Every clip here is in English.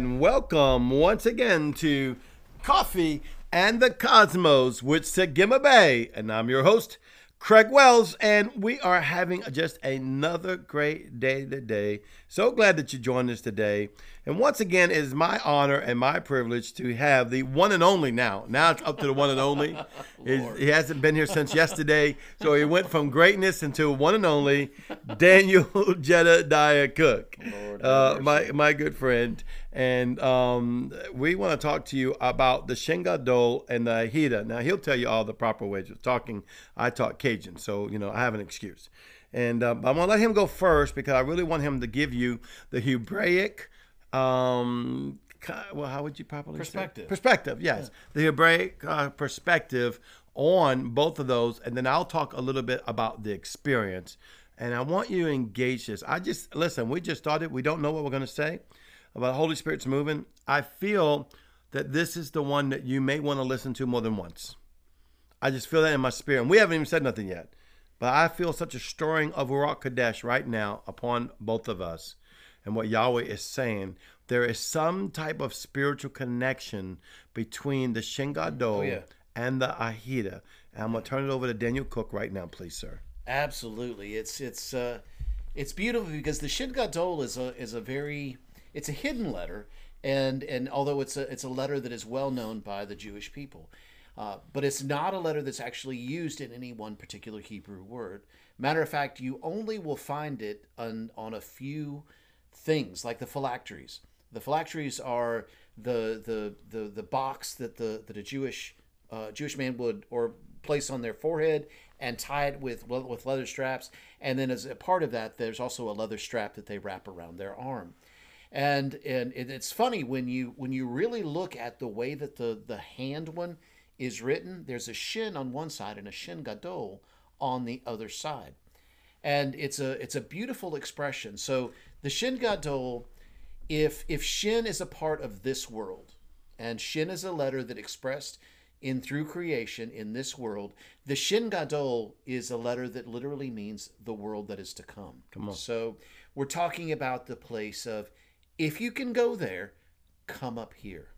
And welcome once again to Coffee and the Cosmos with Sagima Bay. And I'm your host, Craig Wells, and we are having just another great day today. So glad that you joined us today. And once again, it is my honor and my privilege to have the one and only now. Now it's up to the one and only. He hasn't been here since yesterday, so he went from greatness into one and only Daniel Jedediah Cook, uh, my my good friend. And um, we want to talk to you about the Shin Gadol and the Ahita. Now he'll tell you all the proper ways of talking. I talk Cajun, so you know I have an excuse. And um, I'm gonna let him go first because I really want him to give you the Hebraic. Um, well, how would you properly say? Perspective. Perspective, yes, the Hebraic uh, perspective on both of those, and then I'll talk a little bit about the experience. And I want you to engage this. I just listen. We just started. We don't know what we're going to say about Holy Spirit's moving. I feel that this is the one that you may want to listen to more than once. I just feel that in my spirit. And we haven't even said nothing yet. But I feel such a stirring of Ruach Kadesh right now upon both of us and what Yahweh is saying. There is some type of spiritual connection between the Shin Gadol Oh, yeah. and the Ahida. And I'm going to turn it over to Daniel Cook right now, please, sir. Absolutely, it's it's uh, it's beautiful because the Shin Gadol is a is a very it's a hidden letter, and and although it's a it's a letter that is well known by the Jewish people, uh, but it's not a letter that's actually used in any one particular Hebrew word. Matter of fact, you only will find it on on a few things like the phylacteries. The phylacteries are the the the the box that the that a Jewish uh, Jewish man would or place on their forehead and tie it with with leather straps, and then as a part of that, there's also a leather strap that they wrap around their arm. And and it, it's funny when you when you really look at the way that the the hand one is written. There's a shin on one side and a shin gadol on the other side and it's a it's a beautiful expression. So the Shin Gadol, if if Shin is a part of this world, and Shin is a letter that expressed in through creation in this world, the Shin Gadol is a letter that literally means the world that is to come. Come on. So we're talking about the place of if you can go there, come up here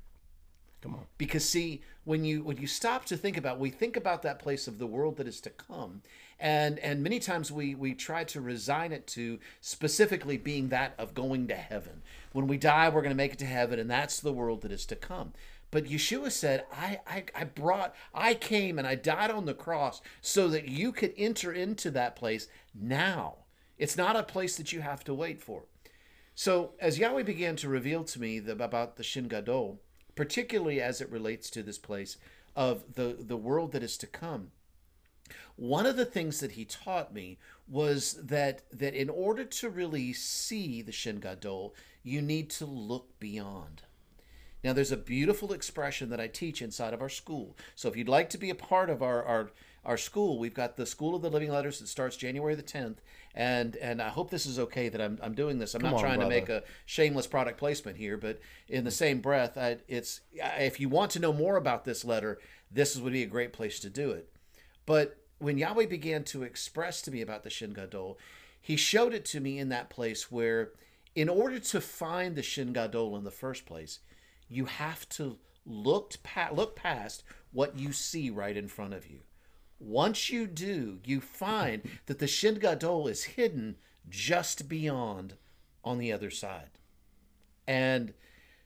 Come on. because see when you when you stop to think about we think about that place of the world that is to come and and many times we we try to resign it to specifically being that of going to heaven when we die we're going to make it to heaven and that's the world that is to come but Yeshua said, I, I, I brought, I came and I died on the cross so that you could enter into that place now. It's not a place that you have to wait for. So, as Yahweh began to reveal to me the, about the Shin Gadol, particularly as it relates to this place of the, the world that is to come, one of the things that he taught me was that that in order to really see the Shin Gadol, you need to look beyond. Now, there's a beautiful expression that I teach inside of our school. So, if you'd like to be a part of our, our, our school, we've got the School of the Living Letters that starts January the 10th. And, and I hope this is okay that I'm, I'm doing this. I'm not on, trying brother. to make a shameless product placement here, but in the same breath, I, it's if you want to know more about this letter, this would be a great place to do it. But when Yahweh began to express to me about the Shin Gadol, he showed it to me in that place where, in order to find the Shin Gadol in the first place, you have to look, pa- look past what you see right in front of you. Once you do, you find that the Shin Gadol is hidden just beyond on the other side. And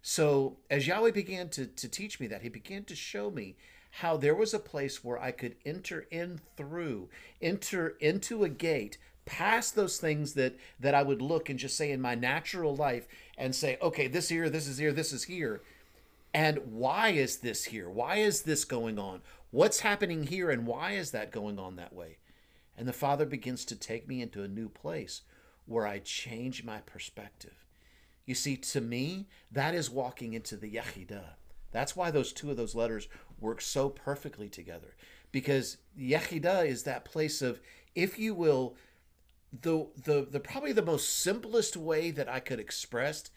so, as Yahweh began to, to teach me that, he began to show me how there was a place where I could enter in through, enter into a gate, past those things that that I would look and just say in my natural life and say, okay, this here, this is here, this is here. And why is this here? Why is this going on? What's happening here and why is that going on that way? And the Father begins to take me into a new place where I change my perspective. You see, to me, that is walking into the Yechidah. That's why those two of those letters work so perfectly together. Because Yechidah is that place of, if you will, the the the probably the most simplest way that I could express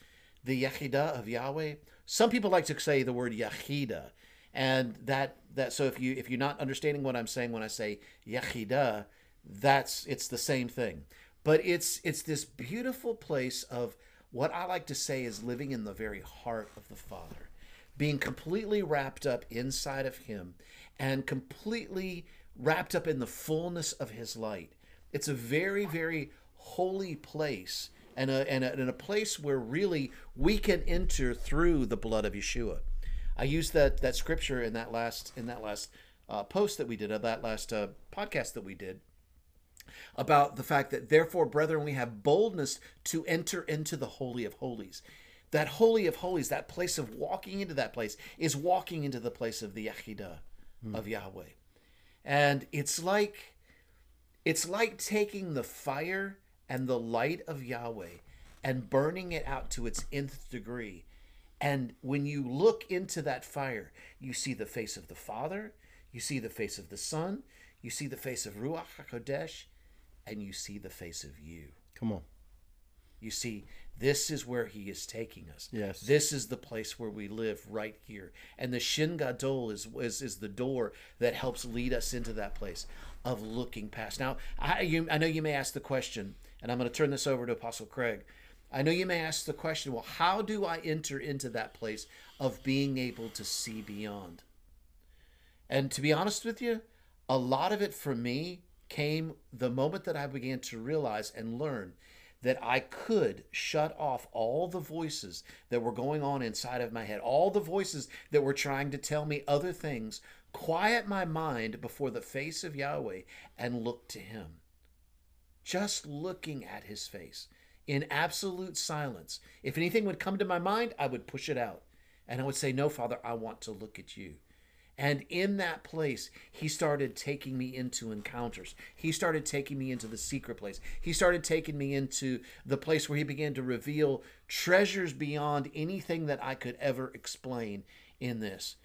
the Yechidah of Yahweh. Some people like to say the word Yechidah, and that that so if you if you're not understanding what I'm saying when I say Yechidah, that's it's the same thing. But it's it's this beautiful place of what I like to say is living in the very heart of the Father, being completely wrapped up inside of Him and completely wrapped up in the fullness of His light. It's a very, very holy place and a, and a, and a place where really we can enter through the blood of Yeshua. I used that, that scripture in that last in that last uh, post that we did, of that last uh, podcast that we did about the fact that therefore, brethren, we have boldness to enter into the holy of holies. That holy of holies, that place of walking into that place, is walking into the place of the Yachidah hmm. of Yahweh, and it's like it's like taking the fire and the light of Yahweh and burning it out to its nth degree. And when you look into that fire, you see the face of the Father, you see the face of the Son, you see the face of Ruach HaKodesh, and you see the face of you. Come on. You see, this is where he is taking us. Yes. This is the place where we live right here. And the Shin Gadol is, is, is the door that helps lead us into that place of looking past. Now, I, you, I know you may ask the question, and I'm going to turn this over to Apostle Craig. I know you may ask the question, well, how do I enter into that place of being able to see beyond? And to be honest with you, a lot of it for me came the moment that I began to realize and learn that I could shut off all the voices that were going on inside of my head, all the voices that were trying to tell me other things, quiet my mind before the face of Yahweh and look to Him. Just looking at His face in absolute silence. If anything would come to my mind, I would push it out. And I would say, No, Father, I want to look at you. And in that place, he started taking me into encounters. He started taking me into the secret place. He started taking me into the place where he began to reveal treasures beyond anything that I could ever explain in this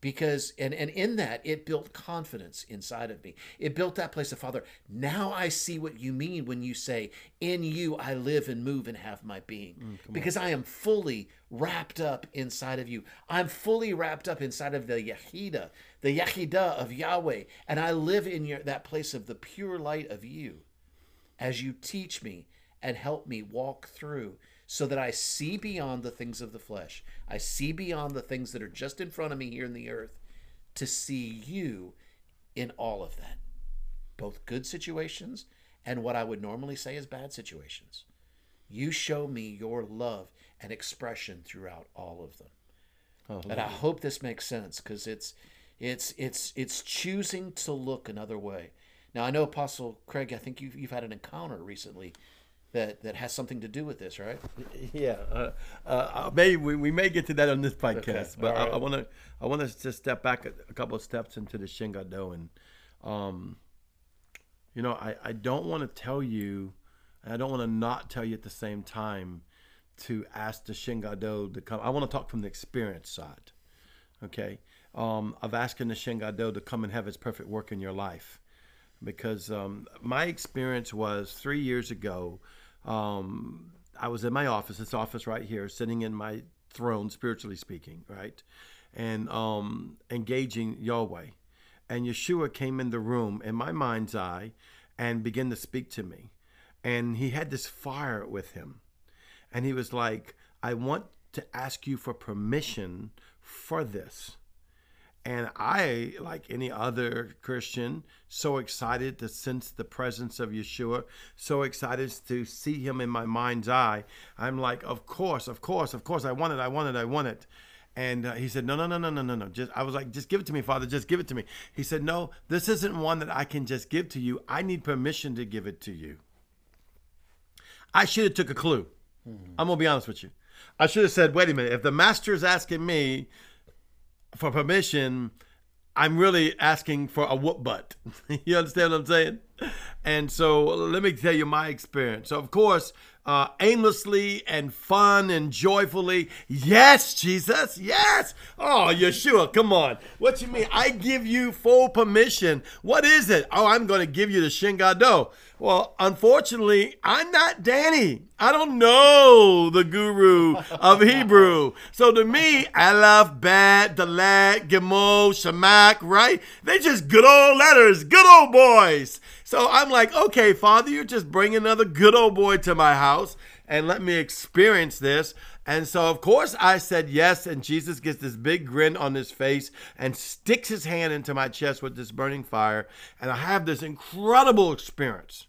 because and and in that it built confidence inside of me. It built that place of father now i see what you mean when you say in you i live and move and have my being mm, because on. i am fully wrapped up inside of you. I'm fully wrapped up inside of the yahida the yahida of yahweh and i live in your that place of the pure light of you as you teach me and help me walk through so that I see beyond the things of the flesh. I see beyond the things that are just in front of me here in the earth to see you in all of that, both good situations and what I would normally say is bad situations. You show me your love and expression throughout all of them. Oh, and I hope this makes sense because it's it's it's it's choosing to look another way. Now I know Apostle Craig, I think you've you've had an encounter recently that that has something to do with this, right? Yeah, uh, uh, maybe we, we may get to that on this podcast, okay. but right. I want to I want to just step back a, a, couple of steps into the Shin Gadol, and um, you know, I I don't want to tell you, and I don't want to not tell you at the same time to ask the Shin Gadol to come. I want to talk from the experience side, okay, um, of asking the Shin Gadol to come and have its perfect work in your life because um, my experience was three years ago. Um, I was in my office, this office right here, sitting in my throne, spiritually speaking, right, and um, engaging Yahweh. And Yeshua came in the room in my mind's eye and began to speak to me. And he had this fire with him. And he was like, I want to ask you for permission for this. And I, like any other Christian, so excited to sense the presence of Yeshua, so excited to see him in my mind's eye. I'm like, of course, of course, of course, I want it, I want it, I want it. And uh, he said, no, no, no, no, no, no, no. Just, I was like, just give it to me, Father. Just give it to me. He said, no, this isn't one that I can just give to you. I need permission to give it to you. I should have took a clue. Mm-hmm. I'm gonna be honest with you. I should have said, wait a minute. If the master is asking me for permission, I'm really asking for a whoop butt. you understand what I'm saying? And so let me tell you my experience. So, of course, uh, aimlessly and fun and joyfully. Yes, Jesus. Yes. Oh, Yeshua, come on. What you mean? I give you full permission. What is it? Oh, I'm going to give you the Shingado. Well, unfortunately, I'm not Danny. I don't know the guru of Hebrew. So to me, Aleph, Bet, Dalet, Gimel, Shamak, right? They're just good old letters, good old boys. So I'm like, okay, Father, you're just bring another good old boy to my house and let me experience this. And so, of course, I said yes. And Jesus gets this big grin on his face and sticks his hand into my chest with this burning fire. And I have this incredible experience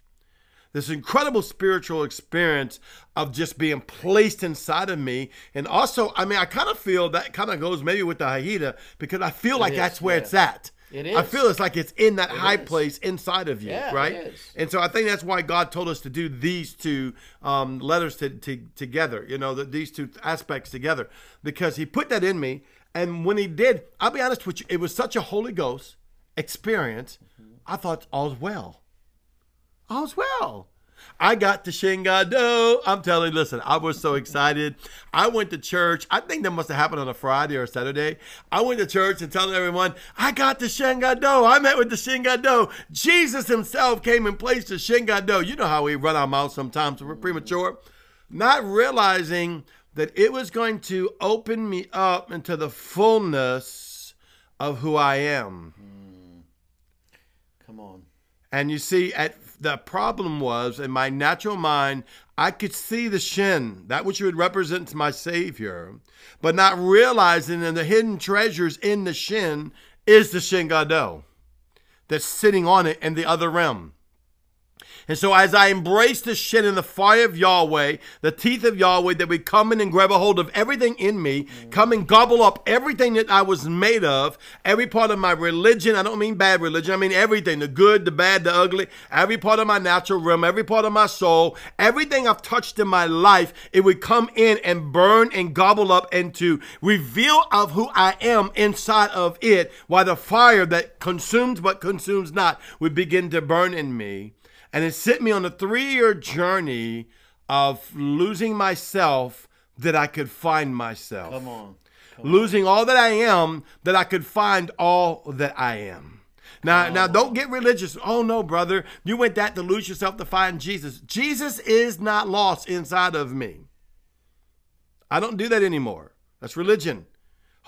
this incredible spiritual experience of just being placed inside of me. And also, I mean, I kind of feel that kind of goes maybe with the Haida because I feel like is, that's where yeah. it's at. It is. I feel it's like it's in that high is. place inside of you, Yeah, right? And so I think that's why God told us to do these two um, letters to, to, together, you know, the, these two aspects together, because He put that in me. And when He did, I'll be honest with you, it was such a Holy Ghost experience. I thought all's well. All's well. I got to Shingado. I'm telling you, listen, I was so excited. I went to church. I think that must have happened on a Friday or Saturday. I went to church and telling everyone, I got to Shingado. I met with the Shingado. Jesus himself came and placed the Shingado. You know how we run our mouths sometimes. We're premature. Not realizing that it was going to open me up into the fullness of who I am. Hmm. Come on. And you see, at the problem was in my natural mind, I could see the shin, that which would represent my Savior, but not realizing that the hidden treasures in the shin is the shin Gadol that's sitting on it in the other realm. And so, as I embrace the shin in the fire of Yahweh, the teeth of Yahweh, that would come in and grab a hold of everything in me, come and gobble up everything that I was made of, every part of my religion. I don't mean bad religion, I mean everything the good, the bad, the ugly, every part of my natural realm, every part of my soul, everything I've touched in my life, it would come in and burn and gobble up and to reveal of who I am inside of it, while the fire that consumes but consumes not would begin to burn in me. And it sent me on a three year journey of losing myself that I could find myself. Come on. Losing all that I am that I could find all that I am. Now, now don't get religious. Oh no, brother. You went that to lose yourself to find Jesus. Jesus is not lost inside of me. I don't do that anymore. That's religion.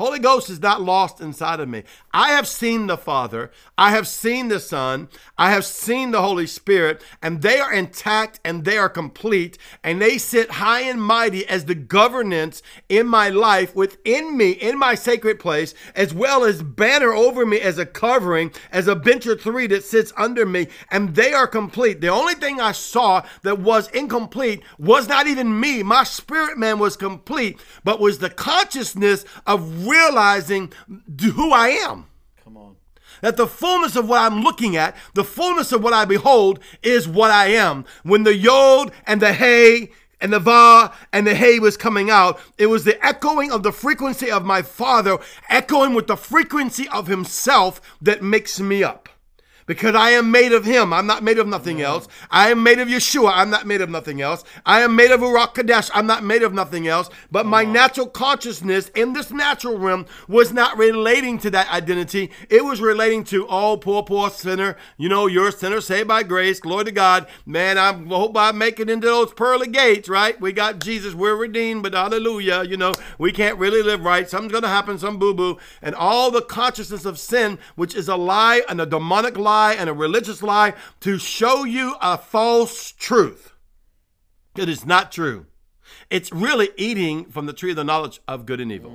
Holy Ghost is not lost inside of me. I have seen the Father, I have seen the Son, I have seen the Holy Spirit, and they are intact and they are complete, and they sit high and mighty as the governance in my life within me, in my sacred place, as well as banner over me as a covering, as a bench bencher three that sits under me, and they are complete. The only thing I saw that was incomplete was not even me. My spirit man was complete, but was the consciousness of realizing who I am. Come on. That the fullness of what I'm looking at, the fullness of what I behold, is what I am. When the yod and the hay and the va and the hay was coming out, it was the echoing of the frequency of my father, echoing with the frequency of himself that makes me up. Because I am made of him. I'm not made of nothing else. I am made of Yeshua. I'm not made of nothing else. I am made of Ruach Kadesh. I'm not made of nothing else. But my natural consciousness in this natural realm was not relating to that identity. It was relating to, oh, poor, poor sinner. You know, you're a sinner saved by grace. Glory to God. Man, I hope I make it into those pearly gates, right? We got Jesus. We're redeemed, but hallelujah. You know, we can't really live right. Something's going to happen, some boo boo. And all the consciousness of sin, which is a lie and a demonic lie and a religious lie, to show you a false truth. It is not true. It's really eating from the tree of the knowledge of good and evil.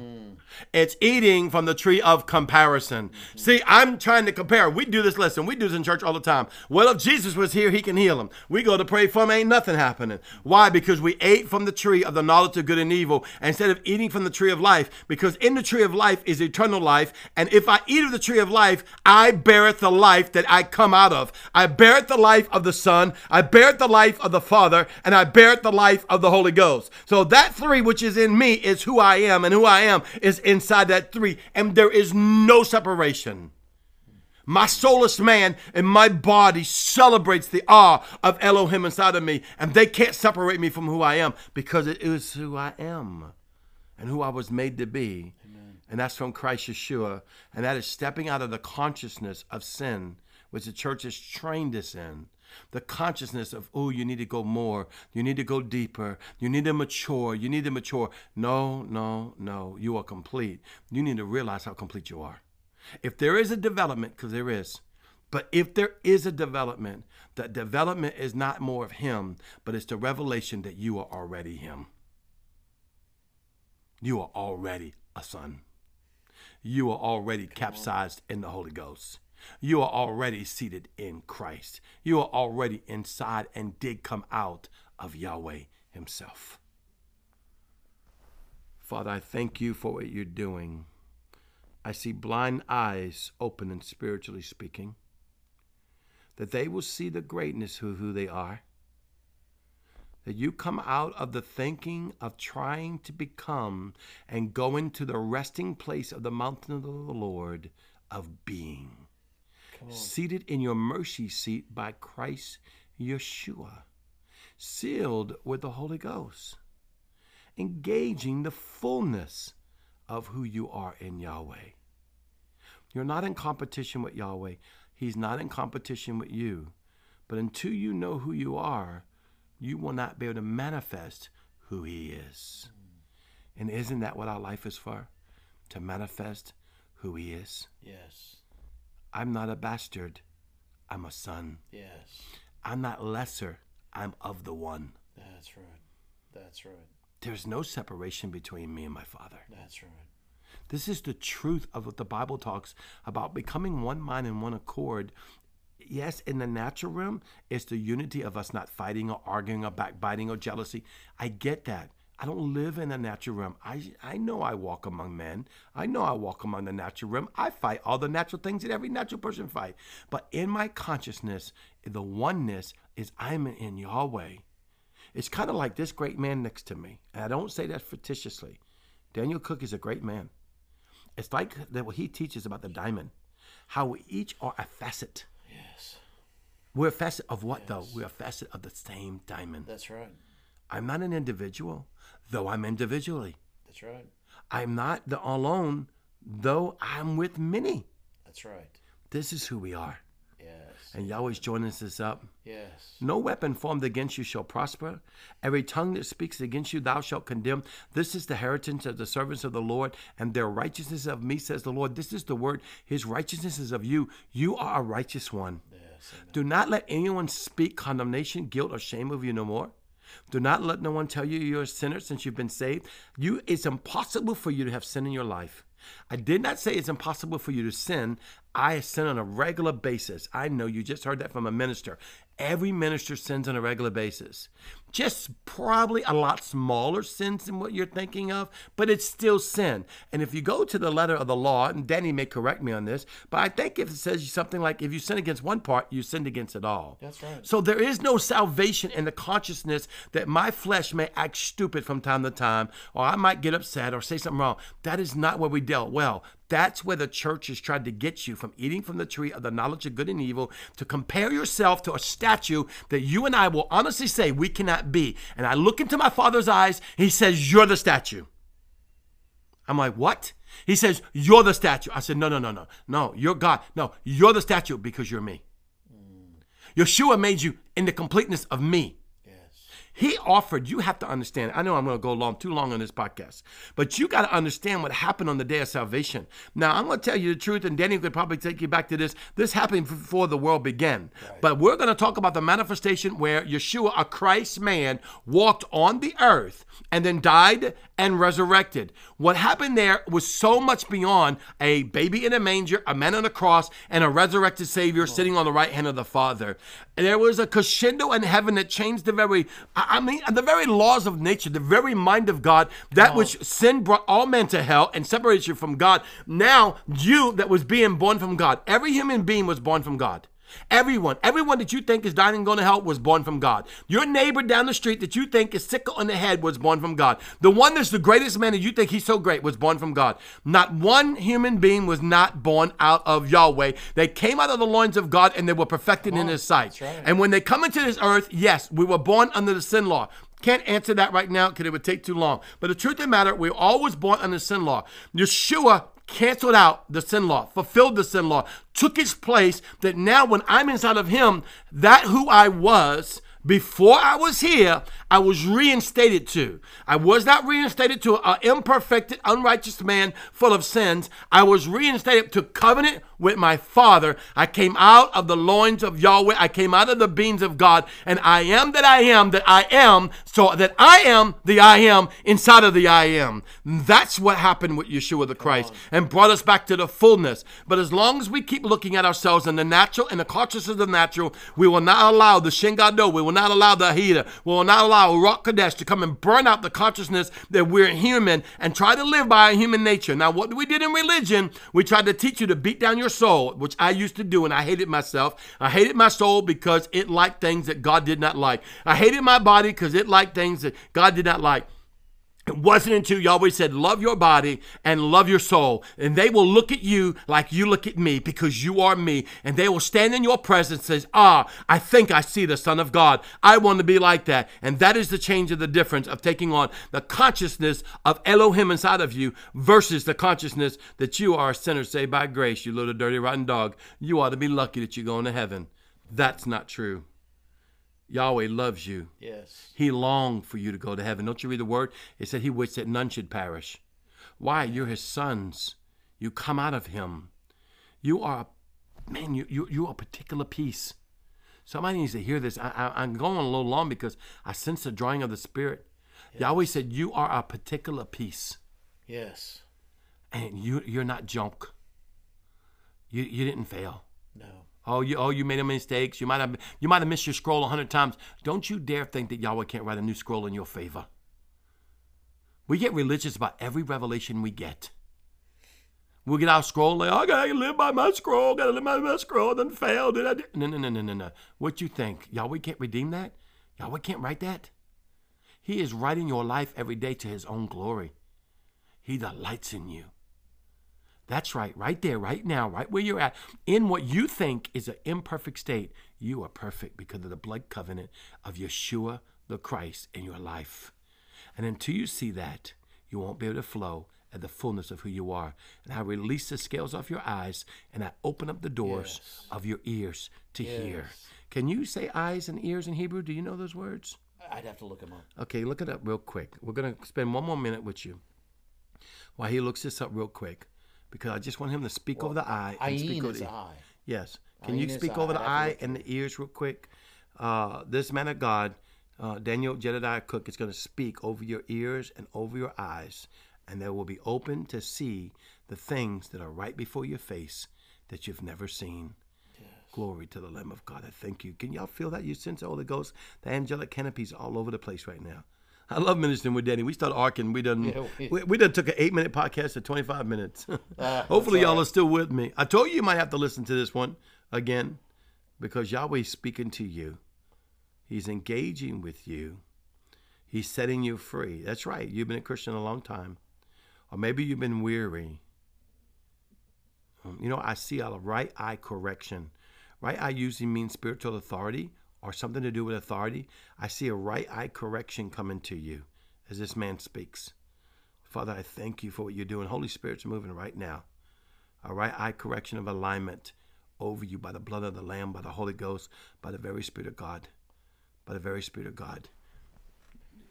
It's eating from the tree of comparison. See, I'm trying to compare. We do this lesson. We do this in church all the time. Well, if Jesus was here, he can heal him. We go to pray for him, ain't nothing happening. Why? Because we ate from the tree of the knowledge of good and evil instead of eating from the tree of life. Because in the tree of life is eternal life. And if I eat of the tree of life, I beareth the life that I come out of. I beareth the life of the Son. I beareth the life of the Father. And I beareth the life of the Holy Ghost. So that three which is in me is who I am. And who I am is inside that three, and there is no separation. My soulless man and my body celebrates the awe of Elohim inside of me, and they can't separate me from who I am because it is who I am and who I was made to be. And that's from Christ Yeshua, and that is stepping out of the consciousness of sin, which the church has trained us in the consciousness of, oh, you need to go more, you need to go deeper, you need to mature, you need to mature. No, no, no, you are complete. You need to realize how complete you are. If there is a development, because there is, But if there is a development, that development is not more of him, but it's the revelation that you are already him. You are already a son. You are already capsized in the Holy Ghost. You are already seated in Christ. You are already inside and did come out of Yahweh Himself. Father, I thank you for what you're doing. I see blind eyes open and spiritually speaking, that they will see the greatness of who they are. That you come out of the thinking of trying to become and go into the resting place of the mountain of the Lord of being. Seated in your mercy seat by Christ Yeshua, sealed with the Holy Ghost engaging the fullness of who you are in Yahweh. You're not in competition with Yahweh. He's not in competition with you. But until you know who you are, you will not be able to manifest who He is. And isn't that what our life is for? To manifest who He is? Yes. I'm not a bastard. I'm a son. Yes. I'm not lesser. I'm of the one. That's right. That's right. There's no separation between me and my Father. That's right. This is the truth of what the Bible talks about becoming one mind and one accord. Yes, in the natural realm, it's the unity of us not fighting or arguing or backbiting or jealousy. I get that. I don't live in the natural realm. I, I know I walk among men. I know I walk among the natural realm. I fight all the natural things that every natural person fight. But in my consciousness, the oneness is I'm in Yahweh. It's kind of like this great man next to me. And I don't say that fictitiously. Daniel Cook is a great man. It's like that what he teaches about the diamond, how we each are a facet. Yes. We're a facet of what though? We're a facet of the same diamond. That's right. I'm not an individual, though I'm individually. That's right. I'm not the alone, though I'm with many. That's right. This is who we are. Yes. And Yahweh's joining us up. Yes. No weapon formed against you shall prosper. Every tongue that speaks against you, thou shalt condemn. This is the heritage of the servants of the Lord, and their righteousness of me, says the Lord. This is the word. His righteousness is of you. You are a righteous one. Yes. Do not let anyone speak condemnation, guilt, or shame of you no more. Do not let no one tell you you're a sinner since you've been saved. You, it's impossible for you to have sin in your life. I did not say it's impossible for you to sin. I sin on a regular basis. I know you just heard that from a minister. Every minister sins on a regular basis. Just probably a lot smaller sins than what you're thinking of, but it's still sin. And if you go to the letter of the law, and Danny may correct me on this, but I think if it says something like if you sin against one part, you sinned against it all. That's right. So there is no salvation in the consciousness that my flesh may act stupid from time to time, or I might get upset or say something wrong. That is not where we dealt well. That's where the church has tried to get you from eating from the tree of the knowledge of good and evil to compare yourself to a statue that you and I will honestly say we cannot be. And I look into my father's eyes, he says, You're the statue. I'm like, What? He says, You're the statue. I said, No, no, no, no. No, you're God. No, you're the statue because you're me. Mm. Yeshua made you in the completeness of me. He offered, you have to understand. I know I'm going to go long too long on this podcast, but you got to understand what happened on the day of salvation. Now, I'm going to tell you the truth, and Danny could probably take you back to this. This happened before the world began. But we're going to talk about the manifestation where Yeshua, a Christ man, walked on the earth and then died and resurrected. What happened there was so much beyond a baby in a manger, a man on a cross, and a resurrected Savior sitting on the right hand of the Father. There was a crescendo in heaven that changed the very, I I mean, the very laws of nature, the very mind of God, that which sin brought all men to hell and separated you from God. Now, you that was being born from God, every human being was born from God. Everyone, everyone that you think is dying and going to hell was born from God. Your neighbor down the street that you think is sick on the head was born from God. The one that's the greatest man that you think he's so great was born from God. Not one human being was not born out of Yahweh. They came out of the loins of God and they were perfected in his sight. right. And when they come into this earth, yes, we were born under the sin law. Can't answer that right now because it would take too long. But the truth of the matter, we're always born under sin law. Yeshua canceled out the sin law, fulfilled the sin law, took its place that now when I'm inside of him, that who I was Before I was here, I was reinstated to. I was not reinstated to an imperfect, unrighteous man full of sins. I was reinstated to covenant with my Father. I came out of the loins of Yahweh. I came out of the beings of God. And I am that I am that I am, so that I am the I am inside of the I am. That's what happened with Yeshua the Christ and brought us back to the fullness. But as long as we keep looking at ourselves in the natural and the consciousness of the natural, we will not allow the Shingado, we will not allow the Ahita, will not allow Ruach Kadesh to come and burn out the consciousness that we're human and try to live by human nature. Now, what we did in religion, we tried to teach you to beat down your soul, which I used to do, and I hated myself. I hated my soul because it liked things that God did not like. I hated my body because it liked things that God did not like. It wasn't until Yahweh said, Love your body and love your soul. And they will look at you like you look at me because you are me. And they will stand in your presence and say, Ah, I think I see the Son of God. I want to be like that. And that is the change of the difference of taking on the consciousness of Elohim inside of you versus the consciousness that you are a sinner saved by grace, you little dirty rotten dog. You ought to be lucky that you're going to heaven. That's not true. Yahweh loves you. Yes. He longed for you to go to heaven. Don't you read the word? It said he wished that none should perish. Why? You're his sons. You come out of him. You are, man, you, you, you are a particular piece. Somebody needs to hear this. I, I, I'm going a little long because I sense the drawing of the Spirit. Yahweh said, You are a particular piece. Yes. And you, you're not junk. You, you didn't fail. No. Oh, you oh you made a mistakes. You might have you might have missed your scroll a hundred times. Don't you dare think that Yahweh can't write a new scroll in your favor. We get religious about every revelation we get. We'll get our scroll like, I gotta live by my scroll, gotta live by my scroll, then fail. Did I do? No, no, no, no, no, no. What you think? Yahweh can't redeem that? Yahweh can't write that? He is writing your life every day to his own glory. He delights in you. That's right, right there, right now, right where you're at. In what you think is an imperfect state, you are perfect because of the blood covenant of Yeshua the Christ in your life. And until you see that, you won't be able to flow at the fullness of who you are. And I release the scales off your eyes and I open up the doors Yes. of your ears to hear. Can you say eyes and ears in Hebrew? Do you know those words? I'd have to look him up. Okay, look it up real quick. We're going to spend one more minute with you while he looks this up real quick because I just want him to speak over the eye. and speak over the- eye. Yes. Can you Ayin is speak over the I'd have to eye and the ears real quick? Uh, this man of God, uh, Daniel Jedediah Cook, is going to speak over your ears and over your eyes, and they will be open to see the things that are right before your face that you've never seen. Glory to the Lamb of God. I thank you. Can y'all feel that? You sense the Holy Ghost? The angelic canopies all over the place right now. I love ministering with Danny. We started arcing. We done Yeah, we- we, we done took an eight minute podcast to twenty five minutes. Ah, Hopefully that's all y'all right. are still with me. I told you you might have to listen to this one again because Yahweh's speaking to you. He's engaging with you. He's setting you free. That's right. You've been a Christian a long time. Or maybe you've been weary. Um, You know, I see a right eye correction. Right eye usually means spiritual authority or something to do with authority. I see a right eye correction coming to you as this man speaks. Father, I thank you for what you're doing. Holy Spirit's moving right now. A right eye correction of alignment over you by the blood of the Lamb, by the Holy Ghost, by the very Spirit of God. By the very Spirit of God.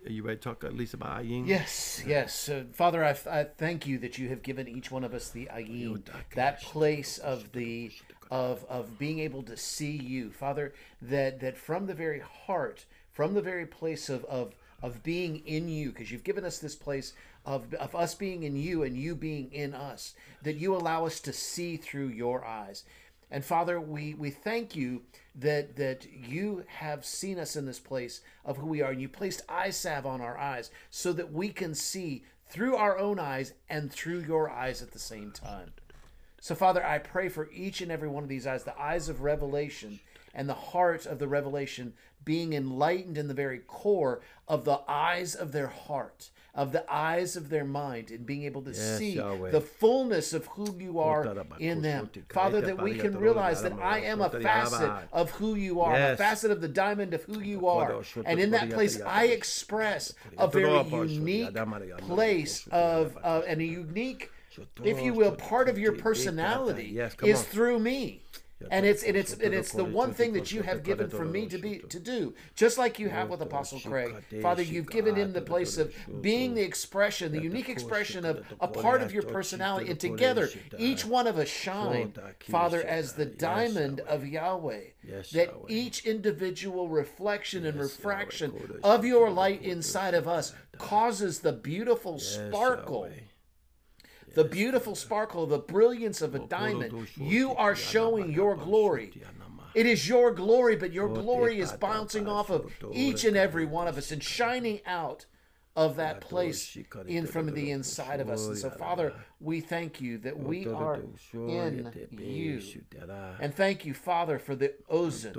Are you ready to talk at least about Ayin? Yes, yes. Uh, Father, I, I thank you that you have given each one of us the ayin, that place of the of of being able to see you, Father. That that from the very heart, from the very place of of of being in you, because you've given us this place of of us being in you and you being in us, that you allow us to see through your eyes. And Father, we, we thank you that that you have seen us in this place of who we are, and you placed eye salve on our eyes so that we can see through our own eyes and through your eyes at the same time. So, Father, I pray for each and every one of these eyes, the eyes of revelation and the heart of the revelation being enlightened in the very core of the eyes of their heart, of the eyes of their mind, and being able to Yes, see Yahweh. the fullness of who you are in them. Father, that we can realize that I am a facet of who you are, a facet of the diamond of who you are. And in that place, I express a very unique place of, uh, and a unique, if you will, part of your personality Yes, is through me. And it's and it's and it's the one thing that you have given for me to be to do. Just like you have with apostle craig. Father you've given him the place of being the expression the unique expression of a part of your personality and together each one of us shine father as the diamond of yahweh that each individual reflection and refraction of your light inside of us causes the beautiful sparkle the beautiful sparkle, the brilliance of a diamond. You are showing your glory. It is your glory, but your glory is bouncing off of each and every one of us and shining out of that place in from the inside of us. And so, Father, we thank you that we are in you. And thank you, Father, for the ozen,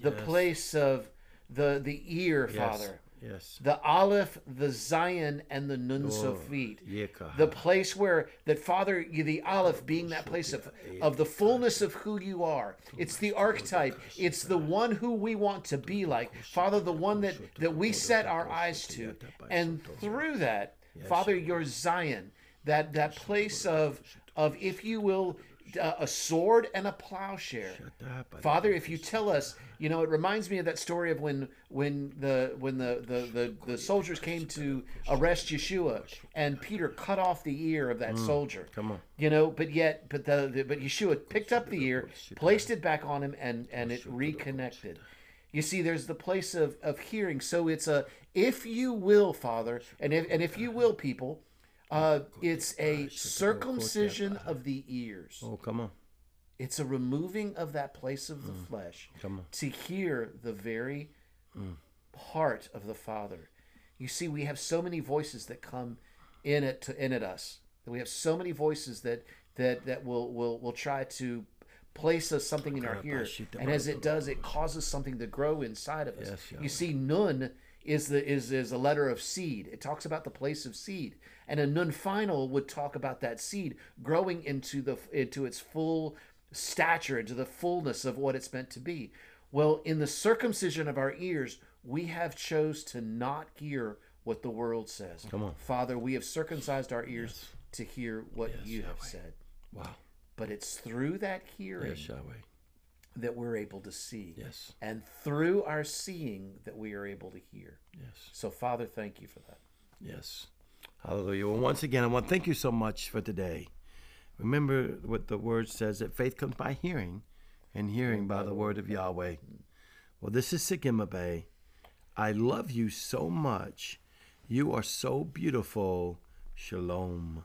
the place of the the ear, Father. Yes. The Aleph, the Zayin, and the Nun Sofit. The place where that Father, the Aleph being that place of, of the fullness of who you are. It's the archetype. It's the one who we want to be like. Father, the one that, that we set our eyes to. And through that, Father, your Zayin, that, that place of of if you will uh, a sword and a plowshare. Father, if you tell us, you know, it reminds me of that story of when when the when the the, the, the soldiers came to arrest Yeshua and Peter cut off the ear of that mm, soldier. Come on. You know, but yet but the, the but Yeshua picked up the ear, placed it back on him and and it reconnected. You see, there's the place of, of hearing. So it's a if you will, Father, and if and if you will, people, uh, it's a circumcision of the ears. Oh, come on. It's a removing of that place of the mm. flesh come on. to hear the very mm. heart of the Father. You see, we have so many voices that come in it to in at us. We have so many voices that that that will will will try to place us something in our ear, and as it does, it causes something to grow inside of us. Yes, you see, Nun is the is is a letter of seed. It talks about the place of seed, and a nun final would talk about that seed growing into the into its full stature, into the fullness of what it's meant to be. Well, in the circumcision of our ears, we have chose to not hear what the world says. Come on, Father, we have circumcised our ears yes. to hear what yes, you have said. Wow! But it's through that hearing. Yes, that we're able to see. Yes. And through our seeing that we are able to hear. Yes. So, Father, thank you for that. Yes. Hallelujah. Well, once again, I want to thank you so much for today. Remember what the word says that faith comes by hearing, and hearing by the word of Yahweh. Well, this is Sigima Bay. I love you so much. You are so beautiful. Shalom.